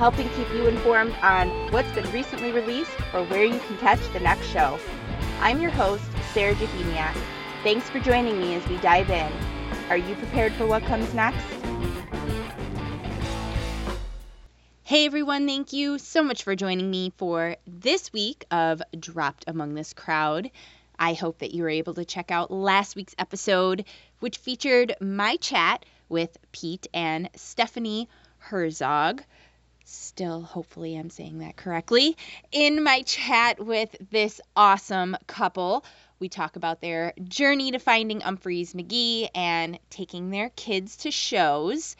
helping keep you informed on what's been recently released or where you can catch the next show. I'm your host, Sarah Jahemiak. Thanks for joining me as we dive in. Are you prepared for what comes next? Hey everyone, thank you so much for joining me for this week of Dropped Among This Crowd. I hope that you were able to check out last week's episode, which featured my chat with Pete and Stephanie Herzog still hopefully I'm saying that correctly, in my chat with this awesome couple. We talk about their journey to finding Umphrey's McGee and taking their kids to shows.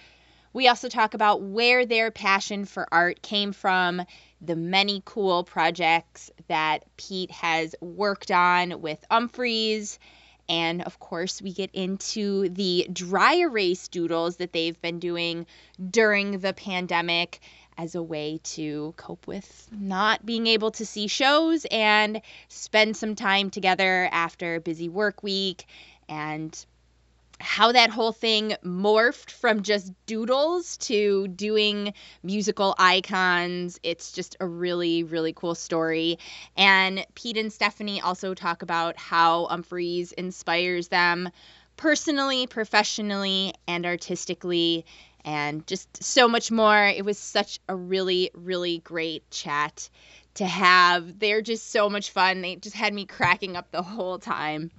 We also talk about where their passion for art came from, the many cool projects that Pete has worked on with Umphrey's, and of course, we get into the dry erase doodles that they've been doing during the pandemic as a way to cope with not being able to see shows and spend some time together after a busy work week and how that whole thing morphed from just doodles to doing musical icons. It's just a really, really cool story. And Pete and Stephanie also talk about how Umphrey's inspires them personally, professionally, and artistically and just so much more. It was such a really, really great chat to have. They're just so much fun. They just had me cracking up the whole time.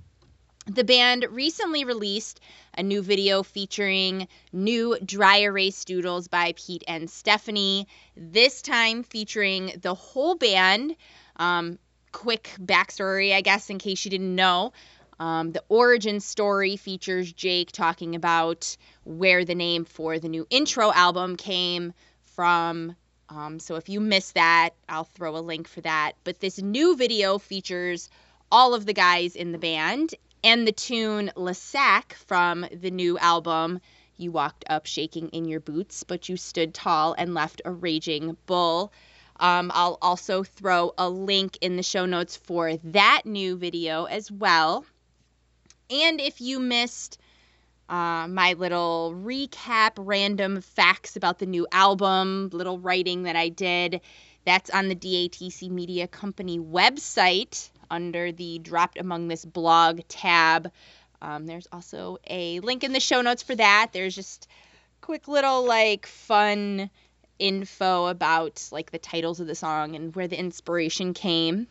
The band recently released a new video featuring new dry erase doodles by Pete and Stephanie, this time featuring the whole band. Um, quick backstory, I guess, in case you didn't know. Um, the origin story features Jake talking about where the name for the new intro album came from. Um, so if you missed that, I'll throw a link for that. But this new video features all of the guys in the band and the tune Le Sac from the new album. You walked up shaking in your boots, but you stood tall and left a raging bull. Um, I'll also throw a link in the show notes for that new video as well. And if you missed uh, my little recap, random facts about the new album, little writing that I did. That's on the DATC Media Company website under the Dropped Among This blog tab. Um, there's also a link in the show notes for that. There's just quick little like fun info about like the titles of the song and where the inspiration came.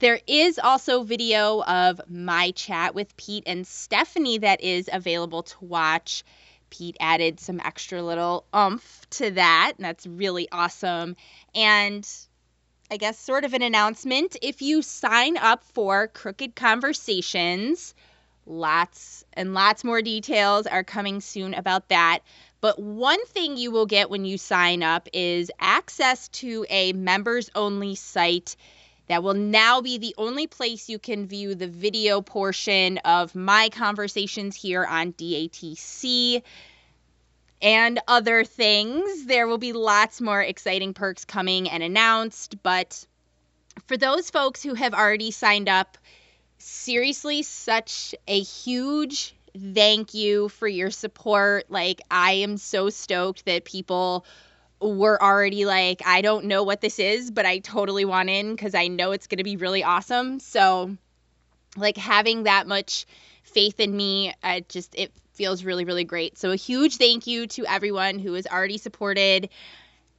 There is also video of my chat with Pete and Stephanie that is available to watch. Pete added some extra little umph to that, and that's really awesome. And I guess sort of an announcement if you sign up for Crooked Conversations, lots and lots more details are coming soon about that. But one thing you will get when you sign up is access to a members only site that will now be the only place you can view the video portion of my conversations here on DATC and other things. There will be lots more exciting perks coming and announced, but for those folks who have already signed up, seriously, such a huge thank you for your support. Like, I am so stoked that people were already like, I don't know what this is, but I totally want in because I know it's going to be really awesome. So, like, having that much faith in me, it just, it feels really, really great. So, a huge thank you to everyone who has already supported.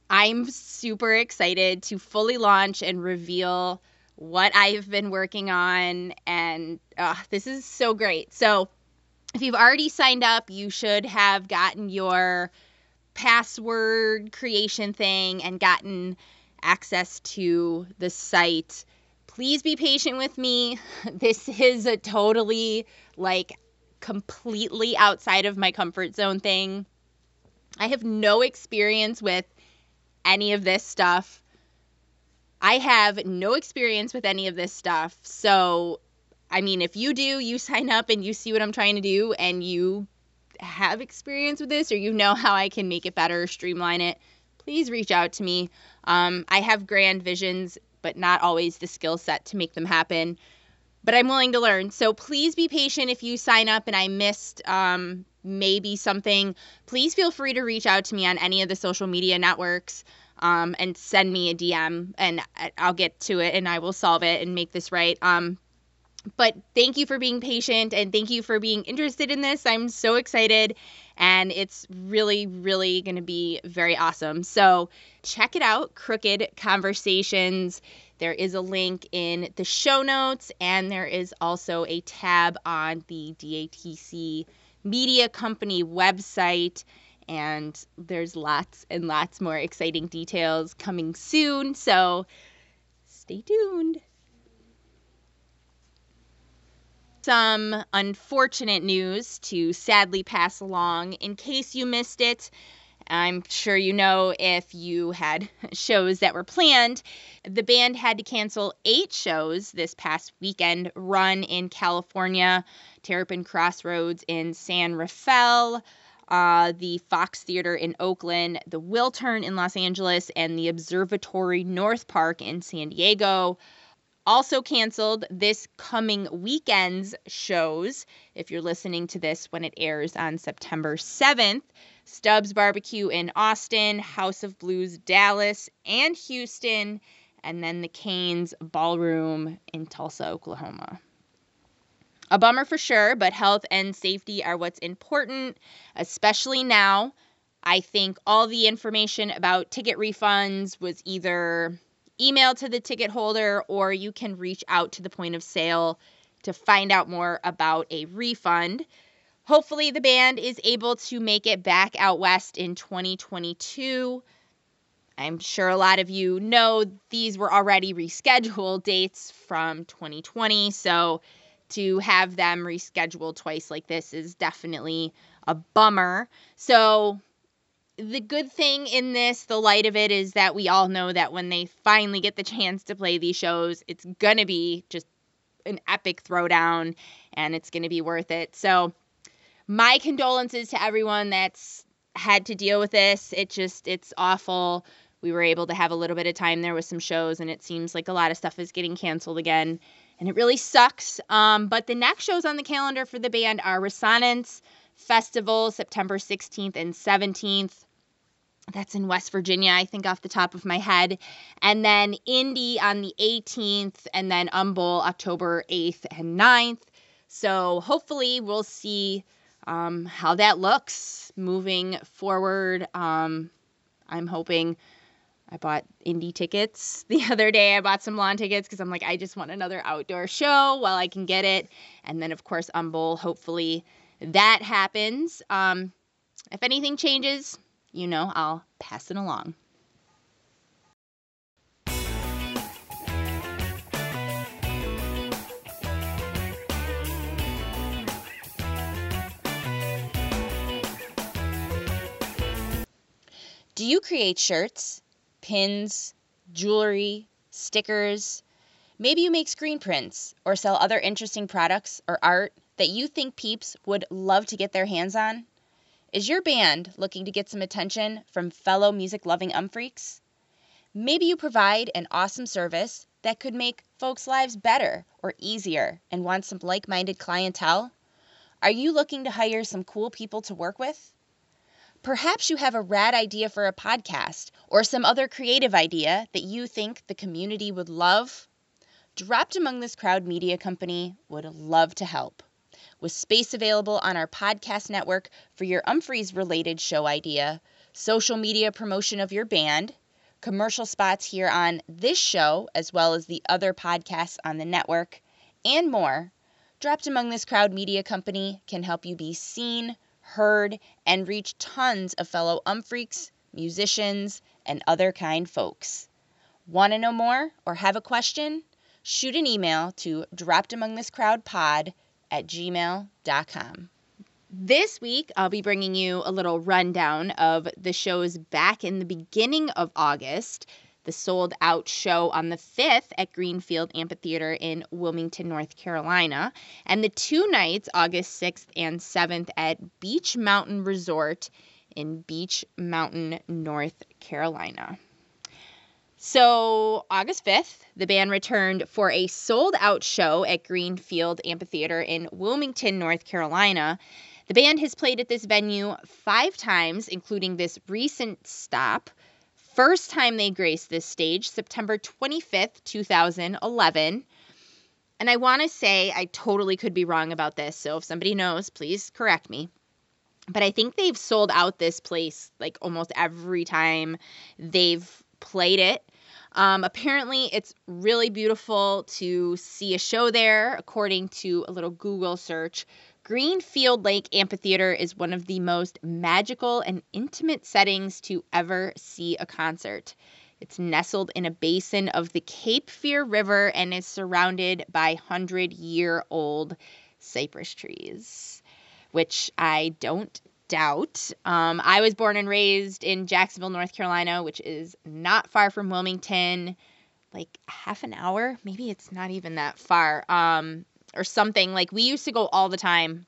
I'm super excited to fully launch and reveal what I've been working on. And uh, this is so great. So, if you've already signed up, you should have gotten your password creation thing and gotten access to the site. Please be patient with me. This is a totally, like, completely outside of my comfort zone thing. I have no experience with any of this stuff. I have no experience with any of this stuff. So, I mean, if you do, you sign up and you see what I'm trying to do and you have experience with this or you know how I can make it better, streamline it, please reach out to me. Um, I have grand visions, but not always the skill set to make them happen. But I'm willing to learn. So please be patient if you sign up and I missed um, maybe something. Please feel free to reach out to me on any of the social media networks um, and send me a DM and I'll get to it and I will solve it and make this right. Um, but thank you for being patient and thank you for being interested in this. I'm so excited and it's really, really going to be very awesome. So check it out Crooked Conversations. There is a link in the show notes and there is also a tab on the DATC Media Company website. And there's lots and lots more exciting details coming soon. So stay tuned. Some unfortunate news to sadly pass along in case you missed it. I'm sure you know if you had shows that were planned. The band had to cancel eight shows this past weekend run in California, Terrapin Crossroads in San Rafael, uh, the Fox Theater in Oakland, the Wiltern in Los Angeles, and the Observatory North Park in San Diego also canceled this coming weekend's shows. If you're listening to this when it airs on September 7th, Stubbs Barbecue in Austin, House of Blues Dallas and Houston, and then the Cain's Ballroom in Tulsa, Oklahoma. A bummer for sure, but health and safety are what's important, especially now. I think all the information about ticket refunds was either email to the ticket holder or you can reach out to the point of sale to find out more about a refund. Hopefully, the band is able to make it back out west in 2022. I'm sure a lot of you know these were already rescheduled dates from 2020. So to have them rescheduled twice like this is definitely a bummer. So the good thing in this, the light of it, is that we all know that when they finally get the chance to play these shows, it's going to be just an epic throwdown and it's going to be worth it. So, my condolences to everyone that's had to deal with this. It just, it's awful. We were able to have a little bit of time there with some shows, and it seems like a lot of stuff is getting canceled again. And it really sucks. Um, but the next shows on the calendar for the band are Resonance Festival, September 16th and 17th. That's in West Virginia, I think, off the top of my head. And then Indy on the 18th, and then UMBowl October 8th and 9th. So hopefully we'll see um, how that looks moving forward. Um, I'm hoping. I bought Indy tickets the other day. I bought some lawn tickets because I'm like, I just want another outdoor show while I can get it. And then, of course, UMBowl, hopefully that happens. Um, if anything changes, you know, I'll pass it along. Do you create shirts, pins, jewelry, stickers? Maybe you make screen prints or sell other interesting products or art that you think peeps would love to get their hands on? Is your band looking to get some attention from fellow music loving umphreaks? Maybe you provide an awesome service that could make folks' lives better or easier and want some like minded clientele? Are you looking to hire some cool people to work with? Perhaps you have a rad idea for a podcast or some other creative idea that you think the community would love. Dropped Among This Crowd Media Company would love to help with space available on our podcast network for your Umphreys related show idea, social media promotion of your band, commercial spots here on this show, as well as the other podcasts on the network, and more. Dropped Among This Crowd Media Company can help you be seen, heard, and reach tons of fellow umphreaks, musicians, and other kind folks. Want to know more or have a question? Shoot an email to droppedamongthiscrowdpod at gmail.com. This week, I'll be bringing you a little rundown of the shows back in the beginning of August. the sold out show on the 5th at Greenfield Amphitheater in Wilmington, North Carolina, and the two nights, August 6th and 7th, at Beech Mountain Resort in Beech Mountain, North Carolina. So, August 5th, the band returned for a sold out show at Greenfield Amphitheater in Wilmington, North Carolina. The band has played at this venue five times, including this recent stop. First time they graced this stage, September 25th, 2011. And I want to say, I totally could be wrong about this, so if somebody knows, please correct me. But I think they've sold out this place like almost every time they've played it. Um, apparently, it's really beautiful to see a show there, according to a little Google search. Greenfield Lake Amphitheater is one of the most magical and intimate settings to ever see a concert. It's nestled in a basin of the Cape Fear River and is surrounded by 100 year old cypress trees, which I don't doubt. Um, I was born and raised in Jacksonville, North Carolina, which is not far from Wilmington, like half an hour. Maybe it's not even that far, um, or something. Like we used to go all the time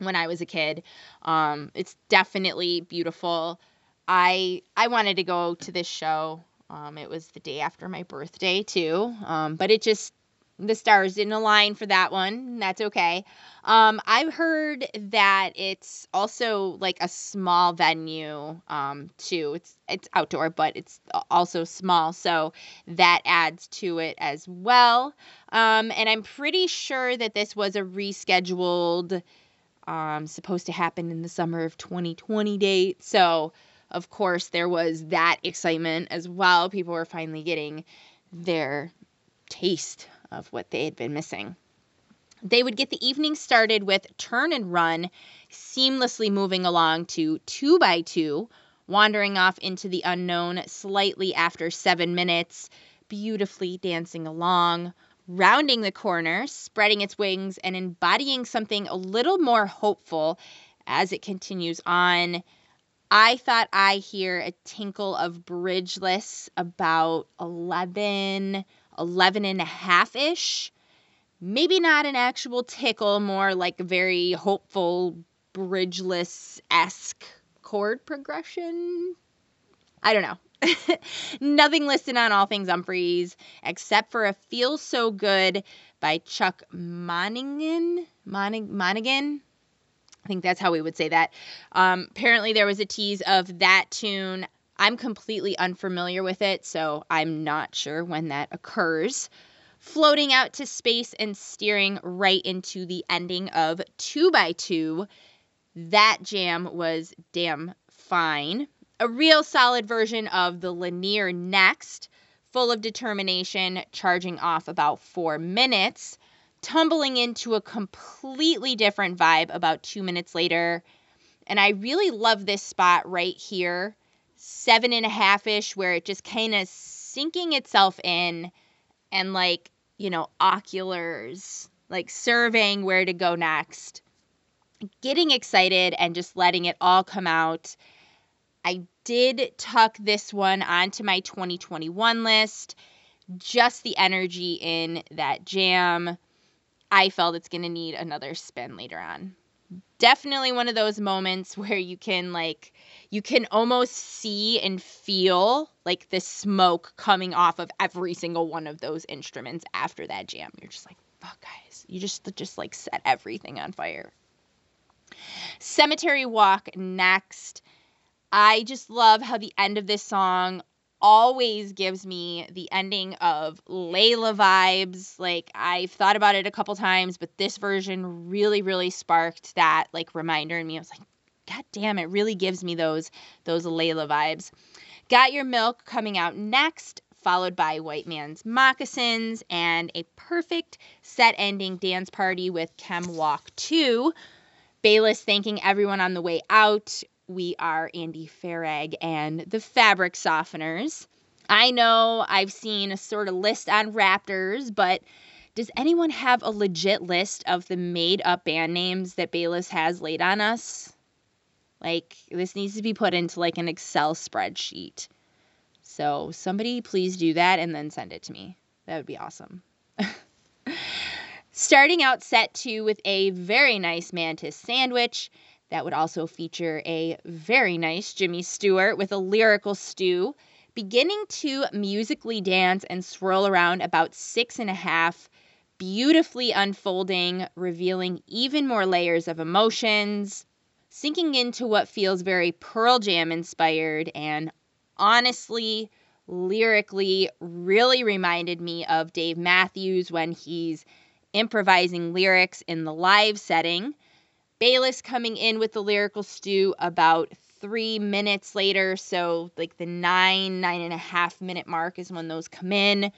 when I was a kid. Um, it's definitely beautiful. I I wanted to go to this show. Um, it was the day after my birthday too, um, but it just the stars didn't align for that one. That's okay. Um, I've heard that it's also like a small venue um, too. It's it's outdoor, but it's also small, so that adds to it as well. Um, and I'm pretty sure that this was a rescheduled, um, supposed to happen in the summer of 2020 date. So of course there was that excitement as well. People were finally getting their taste of what they had been missing. They would get the evening started with Turn and Run, seamlessly moving along to Two by Two, wandering off into the unknown slightly after seven minutes, beautifully dancing along, rounding the corner, spreading its wings, and embodying something a little more hopeful as it continues on. I thought I hear a tinkle of bridgeless about 11, 11 and a half ish. Maybe not an actual tickle, more like a very hopeful, bridgeless esque chord progression. I don't know. Nothing listed on All Things Umphrey's except for a Feel So Good by Chuck Monaghan. Monig- Monaghan? I think that's how we would say that. Um, apparently, there was a tease of that tune I'm completely unfamiliar with it, so I'm not sure when that occurs. Floating out to space and steering right into the ending of 2 by 2 That jam was damn fine. A real solid version of the Linear Next, full of determination, charging off about four minutes, tumbling into a completely different vibe about two minutes later. And I really love this spot right here seven and a half ish, where it just kind of sinking itself in and like, you know, oculars, like surveying where to go next, getting excited and just letting it all come out. I did tuck this one onto my 2021 list. Just the energy in that jam. I felt it's going to need another spin later on definitely one of those moments where you can like you can almost see and feel like the smoke coming off of every single one of those instruments after that jam. You're just like, fuck guys. You just just like set everything on fire. Cemetery Walk next. I just love how the end of this song always gives me the ending of Layla vibes. Like I've thought about it a couple times, but this version really, really sparked that like reminder in me. I was like, God damn, it really gives me those those Layla vibes. Got Your Milk coming out next, followed by White Man's Moccasins and a perfect set ending dance party with Chem Walk 2. Bayliss thanking everyone on the way out we are Andy Farag and the Fabric Softeners. I know I've seen a sort of list on Raptors, but does anyone have a legit list of the made up band names that Bayliss has laid on us? Like, this needs to be put into like an Excel spreadsheet. So somebody please do that and then send it to me. That would be awesome. Starting out set two with a very nice mantis sandwich that would also feature a very nice Jimmy Stewart with a lyrical stew, beginning to musically dance and swirl around about six and a half, beautifully unfolding, revealing even more layers of emotions, sinking into what feels very Pearl Jam inspired and honestly, lyrically, really reminded me of Dave Matthews when he's improvising lyrics in the live setting. Bayliss coming in with the lyrical stew about three minutes later. So, like the nine, nine and a half minute mark is when those come in.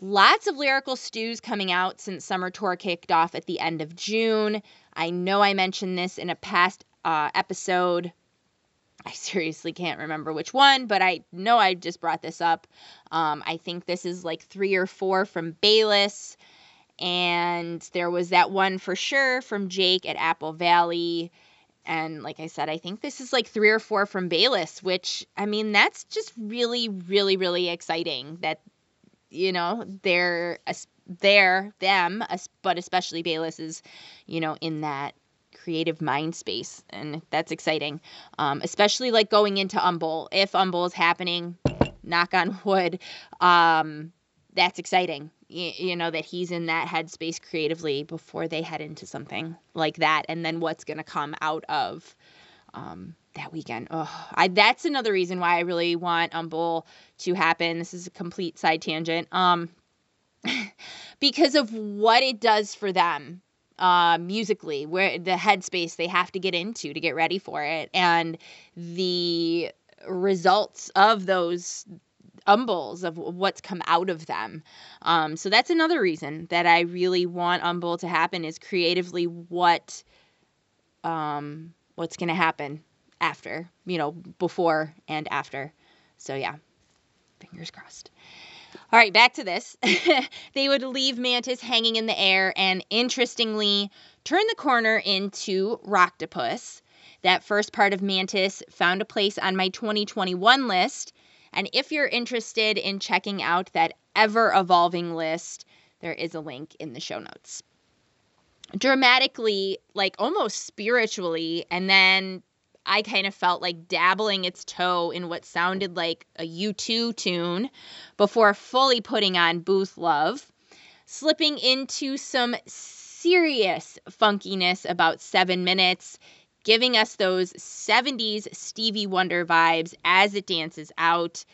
Lots of lyrical stews coming out since summer tour kicked off at the end of June. I know I mentioned this in a past uh, episode. I seriously can't remember which one, but I know I just brought this up. Um, I think this is like three or four from Bayliss. And there was that one for sure from Jake at Apple Valley. And like I said, I think this is like three or four from Bayliss, which I mean, that's just really, really, really exciting that, you know, they're, they're them, but especially Bayliss is, you know, in that creative mind space. And that's exciting, um, especially like going into UMBowl. If UMBowl is happening, knock on wood, um, that's exciting. You, you know that he's in that headspace creatively before they head into something like that and then what's going to come out of um, that weekend. Oh I, that's another reason why i really want UMBowl to happen. This is a complete side tangent. Um because of what it does for them uh, musically, where the headspace they have to get into to get ready for it, and the results of those UMBowls of what's come out of them. Um, so that's another reason that I really want UMBowl to happen is creatively what um, what's going to happen after, you know, before and after. So yeah, fingers crossed. All right, back to this. they would leave Mantis hanging in the air and interestingly turn the corner into Rocktopus. That first part of Mantis found a place on my 2021 list and if you're interested in checking out that ever evolving list, there is a link in the show notes. Dramatically, like almost spiritually, and then I kind of felt like dabbling its toe in what sounded like a U2 tune before fully putting on Booth Love, slipping into some serious funkiness about seven minutes, giving us those 70s Stevie Wonder vibes as it dances out,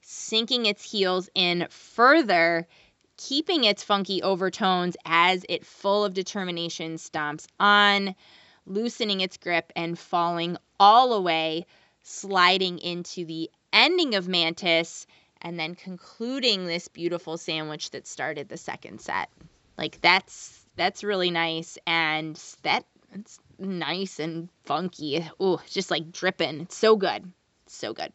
sinking its heels in further, keeping its funky overtones as it, full of determination, stomps on, loosening its grip and falling all away, sliding into the ending of Mantis, and then concluding this beautiful sandwich that started the second set. Like that's that's really nice and that it's nice and funky. Ooh, just like dripping. It's so good. So good.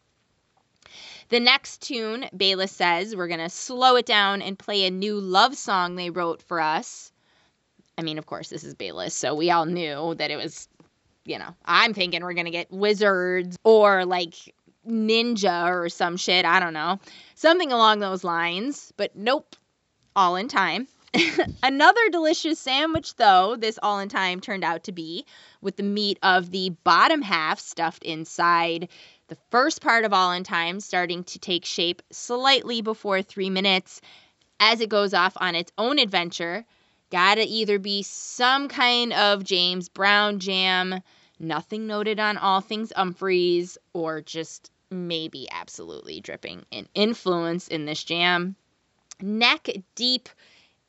The next tune, Bayliss says, we're going to slow it down and play a new love song they wrote for us. I mean, of course, this is Bayliss, so we all knew that it was, you know, I'm thinking we're to get wizards or like ninja or some shit. I don't know. Something along those lines, but nope. All in time. Another delicious sandwich, though, this all in time turned out to be, with the meat of the bottom half stuffed inside. The first part of all in time starting to take shape slightly before three minutes as it goes off on its own adventure. Gotta either be some kind of James Brown jam, nothing noted on all things Umphreys, or just maybe absolutely dripping in influence in this jam. Neck deep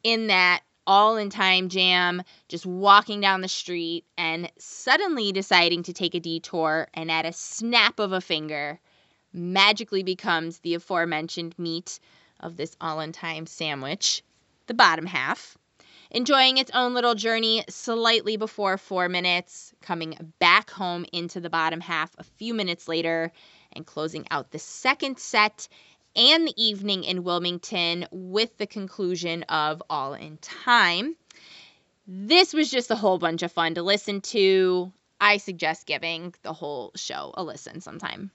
in that all in time jam, just walking down the street and suddenly deciding to take a detour and at a snap of a finger magically becomes the aforementioned meat of this all in time sandwich, the bottom half. Enjoying its own little journey slightly before four minutes, coming back home into the bottom half a few minutes later, and closing out the second set and the evening in Wilmington with the conclusion of All in Time. This was just a whole bunch of fun to listen to. I suggest giving the whole show a listen sometime.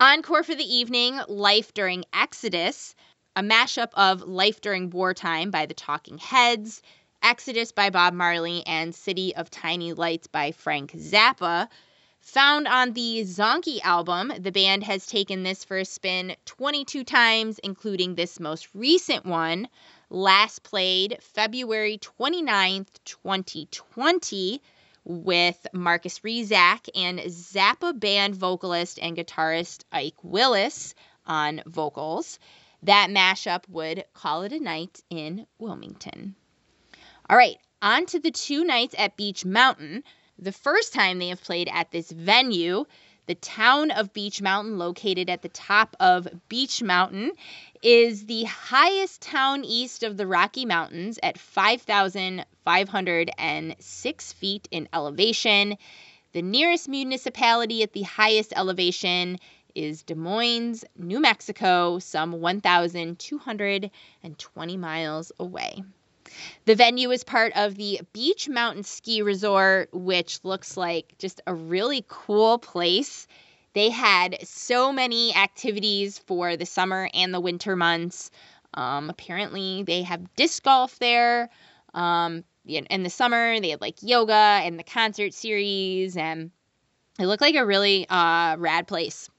Encore for the evening, Life During Exodus, a mashup of Life During Wartime by the Talking Heads, Exodus by Bob Marley, and City of Tiny Lights by Frank Zappa. Found on the Zonkey album, the band has taken this for a spin 22 times, including this most recent one, last played February 29th, 2020 with Marcus Rezak and Zappa band vocalist and guitarist Ike Willis on vocals. That mashup would call it a night in Wilmington. All right, on to the two nights at Beech Mountain. The first time they have played at this venue, the town of Beech Mountain, located at the top of Beech Mountain, is the highest town east of the Rocky Mountains at 5,506 feet in elevation. The nearest municipality at the highest elevation is Des Moines, New Mexico, some 1,220 miles away. The venue is part of the Beech Mountain Ski Resort, which looks like just a really cool place. They had so many activities for the summer and the winter months. Um, apparently, they have disc golf there. Um, in the summer, they had like yoga and the concert series, and it looked like a really uh, rad place.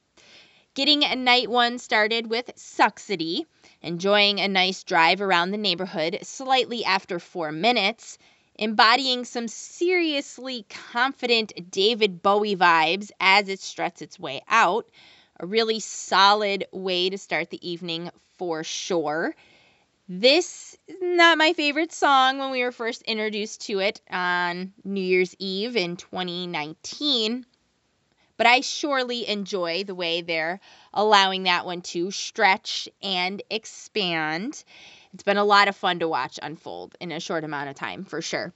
Getting a night one started with Sucksity, enjoying a nice drive around the neighborhood slightly after four minutes embodying some seriously confident David Bowie vibes as it struts its way out. A really solid way to start the evening for sure. This is not my favorite song when we were first introduced to it on New Year's Eve in 2019, but I surely enjoy the way they're allowing that one to stretch and expand it's been a lot of fun to watch unfold in a short amount of time for sure.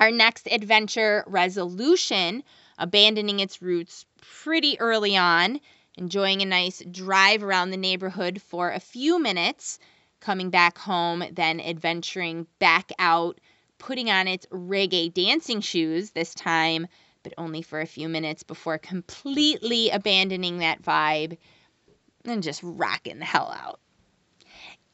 Our next adventure, Resolution, abandoning its roots pretty early on, enjoying a nice drive around the neighborhood for a few minutes, coming back home, then adventuring back out, putting on its reggae dancing shoes this time, but only for a few minutes before completely abandoning that vibe and just rocking the hell out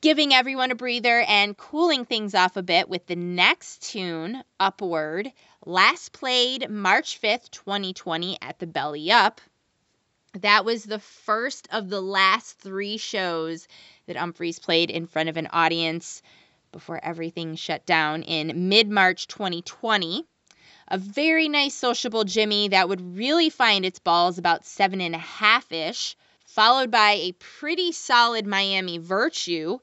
giving everyone a breather and cooling things off a bit with the next tune, Upward, last played March 5th, 2020 at the Belly Up. That was the first of the last three shows that Umphrey's played in front of an audience before everything shut down in mid March 2020. A very nice sociable Jimmy that would really find its balls about seven and a half ish followed by a pretty solid Miami Virtue,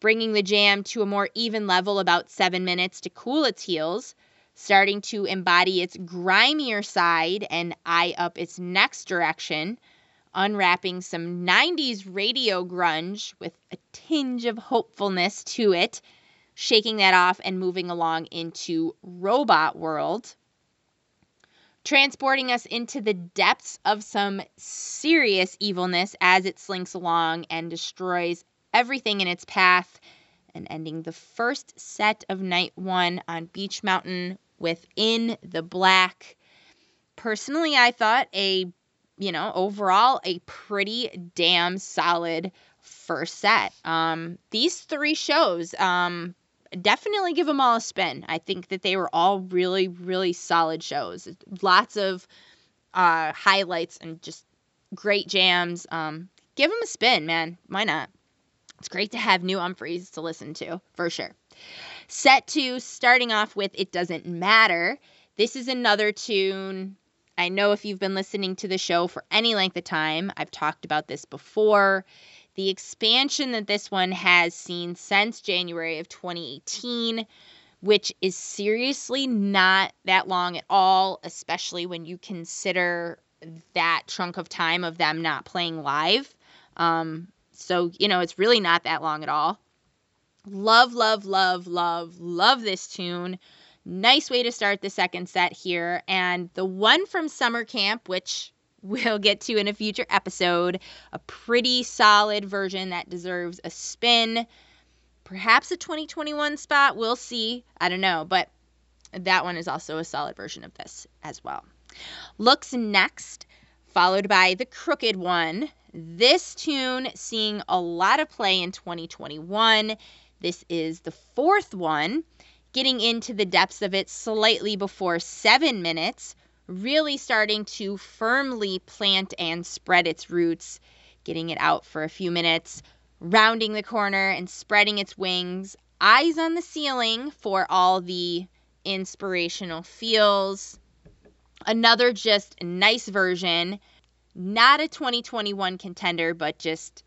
bringing the jam to a more even level about seven minutes to cool its heels, starting to embody its grimier side and eye up its next direction, unwrapping some 90s radio grunge with a tinge of hopefulness to it, shaking that off and moving along into Robot World transporting us into the depths of some serious evilness as it slinks along and destroys everything in its path, and ending the first set of night one on Beech Mountain within the Black. Personally, I thought a, you know, overall a pretty damn solid first set. Um, these three shows, um, definitely give them all a spin. I think that they were all really, really solid shows. Lots of uh, highlights and just great jams. Um, give them a spin, man. Why not? It's great to have new Umphrey's to listen to, for sure. Set two, starting off with It Doesn't Matter. This is another tune. I know if you've been listening to the show for any length of time, I've talked about this before the expansion that this one has seen since January of 2018, which is seriously not that long at all, especially when you consider that chunk of time of them not playing live. Um, so, you know, it's really not that long at all. Love, love, love, love, love this tune. Nice way to start the second set here. And the one from summer camp, which we'll get to in a future episode. A pretty solid version that deserves a spin. Perhaps a 2021 spot. We'll see. I don't know. But that one is also a solid version of this as well. Looks next followed by The Crooked One. This tune seeing a lot of play in 2021. This is the fourth one, getting into the depths of it slightly before seven minutes, really starting to firmly plant and spread its roots, getting it out for a few minutes, rounding the corner and spreading its wings, eyes on the ceiling for all the inspirational feels. Another just nice version, not a 2021 contender, but just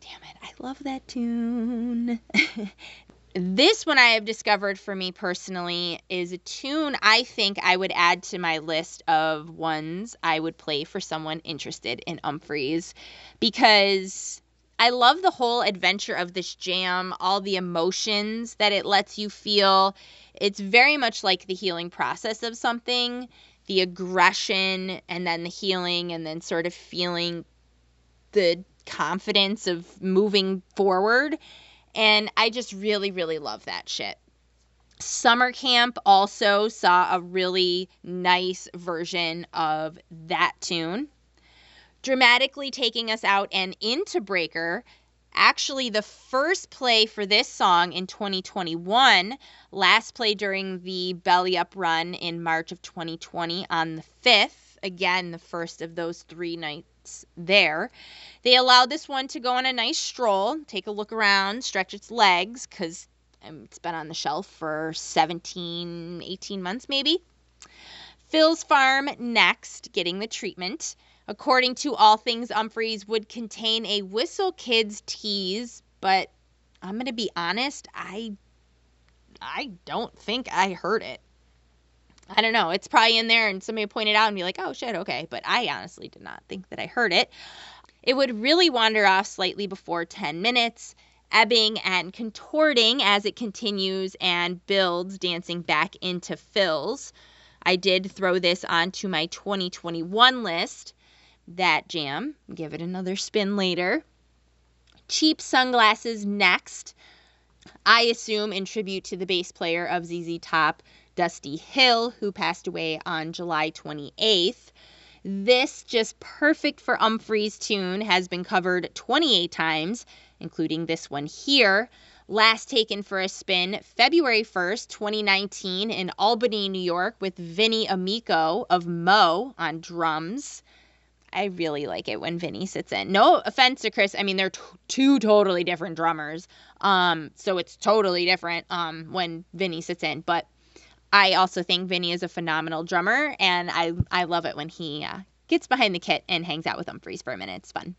damn it, I love that tune. this one I have discovered for me personally is a tune I think I would add to my list of ones I would play for someone interested in Umphrey's because I love the whole adventure of this jam, all the emotions that it lets you feel. It's very much like the healing process of something the aggression and then the healing, and then sort of feeling the confidence of moving forward. And I just really, really love that shit. Summer Camp also saw a really nice version of that tune, dramatically taking us out and into Breaker. Actually, the first play for this song in 2021, last play during the Belly Up run in March of 2020 on the 5th. Again, the first of those three nights there. They allowed this one to go on a nice stroll, take a look around, stretch its legs, because um, it's been on the shelf for 17, 18 months maybe. Phil's Farm next, getting the treatment. According to All Things Umphrey's, would contain a Whistle Kids tease, but I'm to be honest, I I don't think I heard it. I don't know. It's probably in there and somebody pointed it out and be like, oh shit, okay. But I honestly did not think that I heard it. It would really wander off slightly before 10 minutes, ebbing and contorting as it continues and builds, dancing back into Phil's. I did throw this onto my 2021 list. That jam. Give it another spin later. Cheap sunglasses next. I assume in tribute to the bass player of ZZ Top, Dusty Hill, who passed away on July 28th. This, just perfect for Umphrey's tune, has been covered 28 times, including this one here. Last taken for a spin February 1st, 2019, in Albany, New York, with Vinny Amico of Mo on drums. I really like it when Vinny sits in. No offense to Kris. I mean, they're t- two totally different drummers. Um, so it's totally different um, when Vinny sits in. But I also think Vinny is a phenomenal drummer, and I I love it when he uh, gets behind the kit and hangs out with Umphrey's for a minute. It's fun.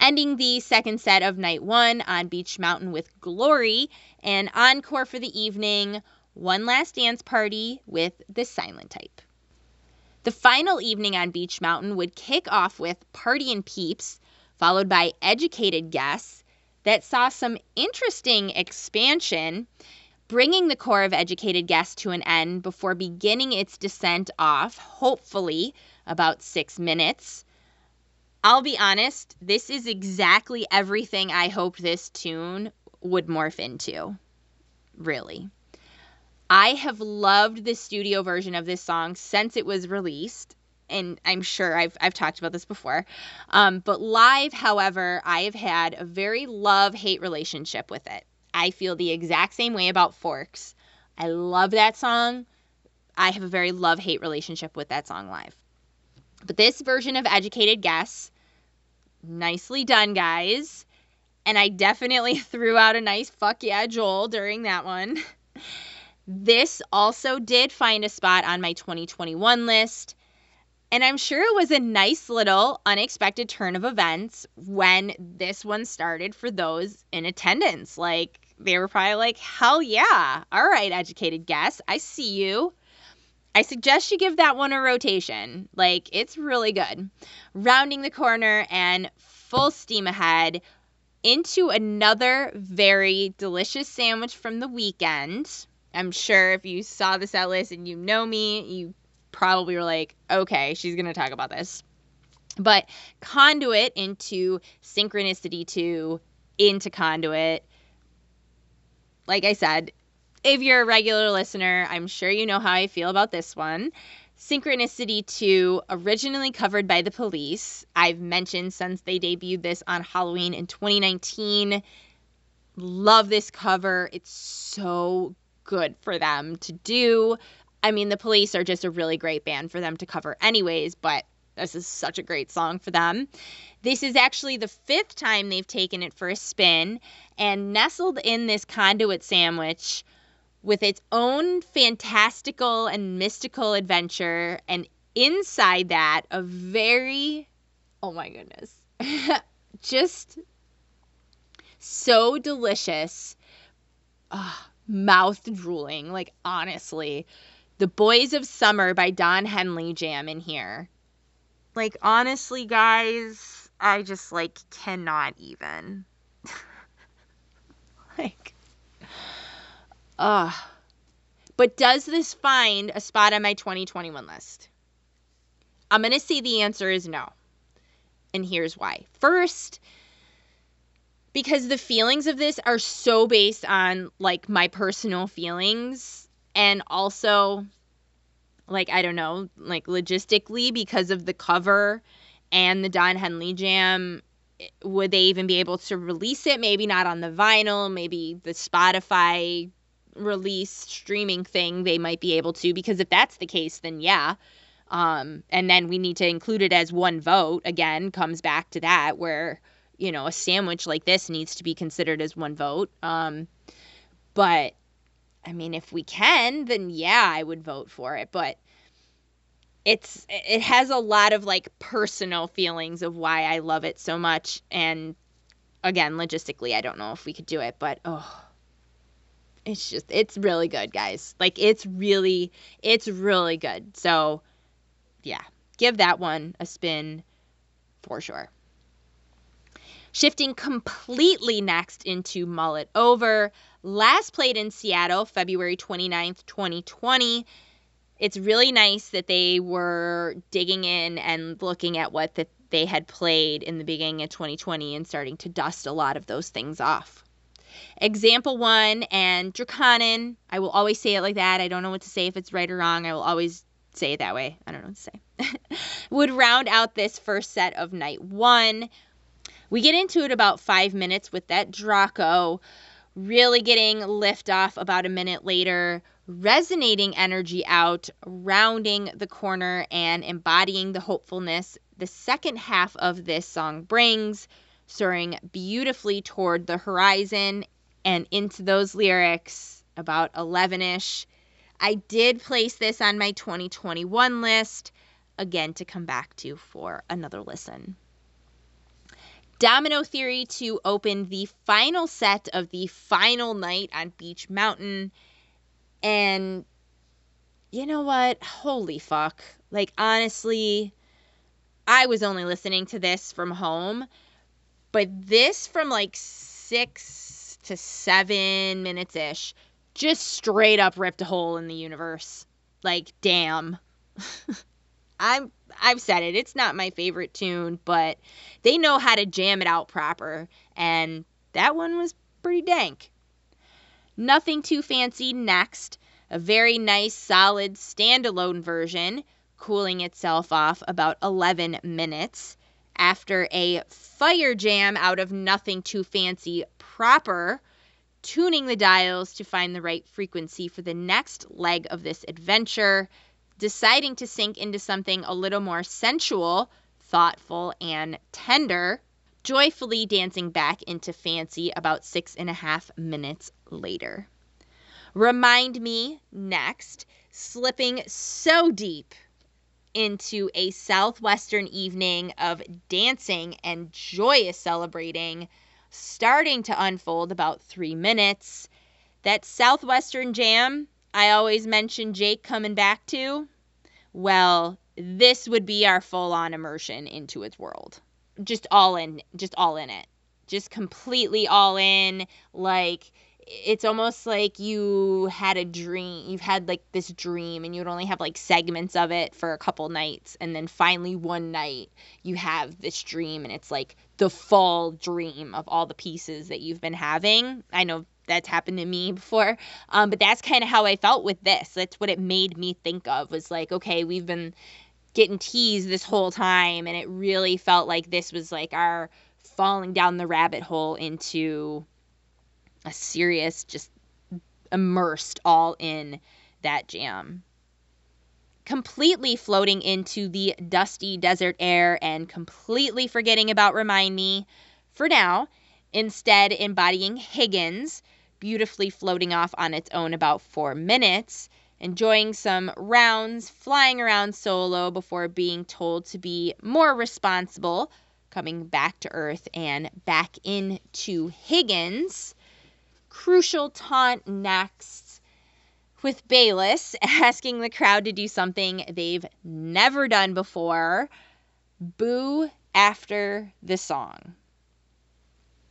Ending the second set of night one on Beech Mountain with Glory, and encore for the evening, one last dance party with the silent type. The final evening on Beech Mountain would kick off with Partyin' Peeps, followed by Educated Guess that saw some interesting expansion, bringing the core of Educated Guess to an end before beginning its descent off, hopefully about six minutes. I'll be honest, this is exactly everything I hoped this tune would morph into. Really. I have loved the studio version of this song since it was released. And I'm sure I've, I've talked about this before. Um, but live, however, I have had a very love hate relationship with it. I feel the exact same way about Forks. I love that song. I have a very love hate relationship with that song live. But this version of Educated Guess, nicely done, guys. And I definitely threw out a nice fuck yeah, Joel during that one. This also did find a spot on my 2021 list. And I'm sure it was a nice little unexpected turn of events when this one started for those in attendance. Like, they were probably like, hell yeah. All right, educated guess. I see you. I suggest you give that one a rotation. Like, it's really good. Rounding the corner and full steam ahead into another very delicious sandwich from the weekend. I'm sure if you saw the set list and you know me, you probably were like, okay, she's going to talk about this. But conduit into synchronicity 2 into conduit. Like I said, if you're a regular listener, I'm sure you know how I feel about this one. Synchronicity 2, originally covered by the police. I've mentioned since they debuted this on Halloween in 2019. Love this cover. It's so good for them to do. I mean, the police are just a really great band for them to cover, anyways, but this is such a great song for them. This is actually the fifth time they've taken it for a spin, and nestled in this conduit sandwich with its own fantastical and mystical adventure, and inside that, a very, oh my goodness, just so delicious, uh, mouth drooling, like honestly. The Boys of Summer by Don Henley jam in here. Like honestly, guys, I just like cannot even. like uh but does this find a spot on my 2021 list? I'm going to say the answer is no. And here's why. First, because the feelings of this are so based on like my personal feelings and also like I don't know, like logistically because of the cover and the Don Henley jam would they even be able to release it? Maybe not on the vinyl maybe the Spotify release streaming thing they might be able to because if that's the case then yeah. Um, and then we need to include it as one vote. Again comes back to that where you know a sandwich like this needs to be considered as one vote. Um, but I mean, if we can, then yeah, I would vote for it. But it's it has a lot of like personal feelings of why I love it so much. And again, logistically, I don't know if we could do it, but oh, it's just it's really good, guys. Like it's really it's really good. So yeah, give that one a spin for sure. Shifting completely next into mullet Over. Last played in Seattle, February 29th, 2020. It's really nice that they were digging in and looking at what that they had played in the beginning of 2020 and starting to dust a lot of those things off. Example one and Draconin. I will always say it like that. I don't know what to say if it's right or wrong. I will always say it that way. I don't know what to say. would round out this first set of night one. We get into it about five minutes with that Draco, really getting lift off about a minute later, resonating energy out, rounding the corner, and embodying the hopefulness the second half of this song brings, soaring beautifully toward the horizon and into those lyrics about 11 ish. I did place this on my 2021 list, again to come back to for another listen. Domino Theory to open the final set of the final night on Beech Mountain. And you know what? Holy fuck. Like, honestly, I was only listening to this from home, but this from like six to seven minutes ish just straight up ripped a hole in the universe. Like, damn. I'm I've said it. It's not my favorite tune, but they know how to jam it out proper, and that one was pretty dank. Nothing too fancy next. A very nice, solid standalone version, cooling itself off about 11 minutes. After a fire jam out of nothing too fancy proper, tuning the dials to find the right frequency for the next leg of this adventure deciding to sink into something a little more sensual, thoughtful, and tender, joyfully dancing back into fancy about six and a half minutes later. Remind me next, slipping so deep into a southwestern evening of dancing and joyous celebrating, starting to unfold about three minutes. That southwestern jam I always mention Jake coming back to, well, this would be our full on immersion into its world. Just all in, just all in it. Just completely all in. Like, it's almost like you had a dream. You've had like this dream, and you'd only have like segments of it for a couple nights. And then finally, one night, you have this dream, and it's like the full dream of all the pieces that you've been having. I know that's happened to me before. Um, but that's kind of how I felt with this. That's what it made me think of was like, okay, we've been getting teased this whole time, and it really felt like this was like our falling down the rabbit hole into a serious, just immersed all in that jam. Completely floating into the dusty desert air and completely forgetting about Remind Me for now, instead embodying Higgins, beautifully floating off on its own about four minutes, enjoying some rounds, flying around solo before being told to be more responsible, coming back to Earth and back into Higgins. Crucial taunt next with Bayliss asking the crowd to do something they've never done before boo after the song.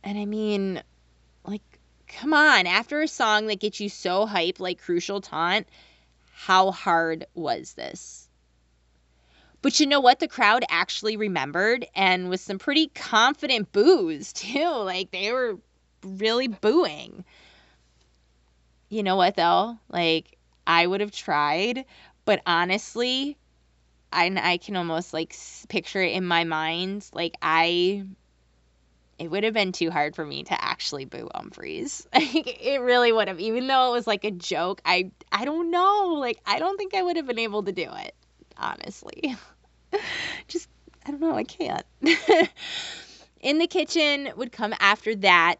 And I mean, come on, after a song that gets you so hype like Crucial Taunt, how hard was this? But you know what? The crowd actually remembered and was some pretty confident boos, too. Like, they were really booing. You know what, though? Like, I would have tried, but honestly, I, I can almost like picture it in my mind. Like, I it would have been too hard for me to actually boo Umphrey's. It really would have, even though it was like a joke. I I don't know. Like I don't think I would have been able to do it, honestly. Just I don't know. I can't. In the kitchen would come after that,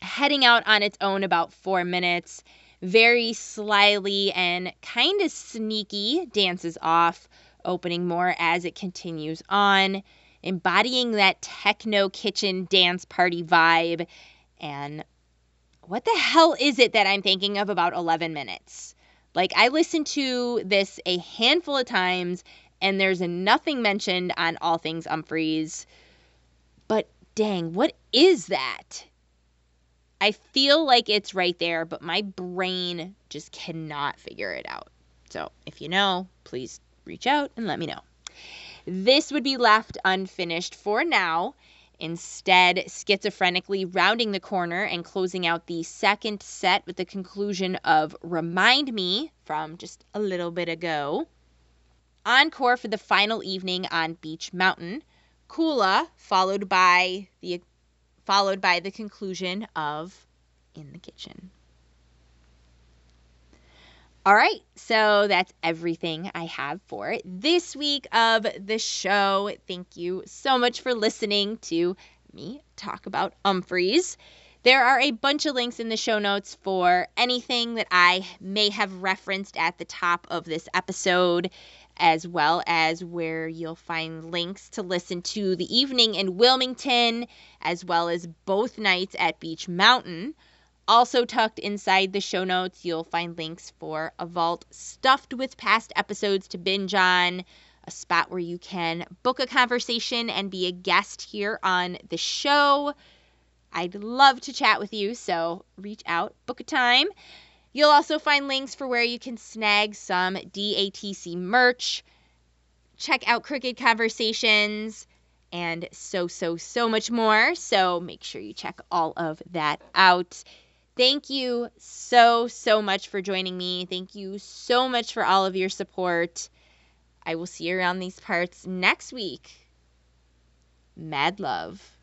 heading out on its own about four minutes. Very slyly and kind of sneaky dances off, opening more as it continues on embodying that techno kitchen dance party vibe. And what the hell is it that I'm thinking of about 11 minutes? Like, I listened to this a handful of times, and there's nothing mentioned on All Things Umphrey's. But dang, what is that? I feel like it's right there, but my brain just cannot figure it out. So, if you know, please reach out and let me know. This would be left unfinished for now. Instead, schizophrenically rounding the corner and closing out the second set with the conclusion of Remind Me from just a little bit ago. Encore for the final evening on Beech Mountain. Kula followed by the followed by the conclusion of In the Kitchen. All right, so that's everything I have for this week of the show. Thank you so much for listening to me talk about Umphrey's. There are a bunch of links in the show notes for anything that I may have referenced at the top of this episode, as well as where you'll find links to listen to the evening in Wilmington, as well as both nights at Beech Mountain. Also, tucked inside the show notes, you'll find links for a vault stuffed with past episodes to binge on, a spot where you can book a conversation and be a guest here on the show. I'd love to chat with you, so reach out, book a time. You'll also find links for where you can snag some DATC merch, check out Crooked Conversations, and so, so, so much more. So make sure you check all of that out. Thank you so, so much for joining me. Thank you so much for all of your support. I will see you around these parts next week. Mad love.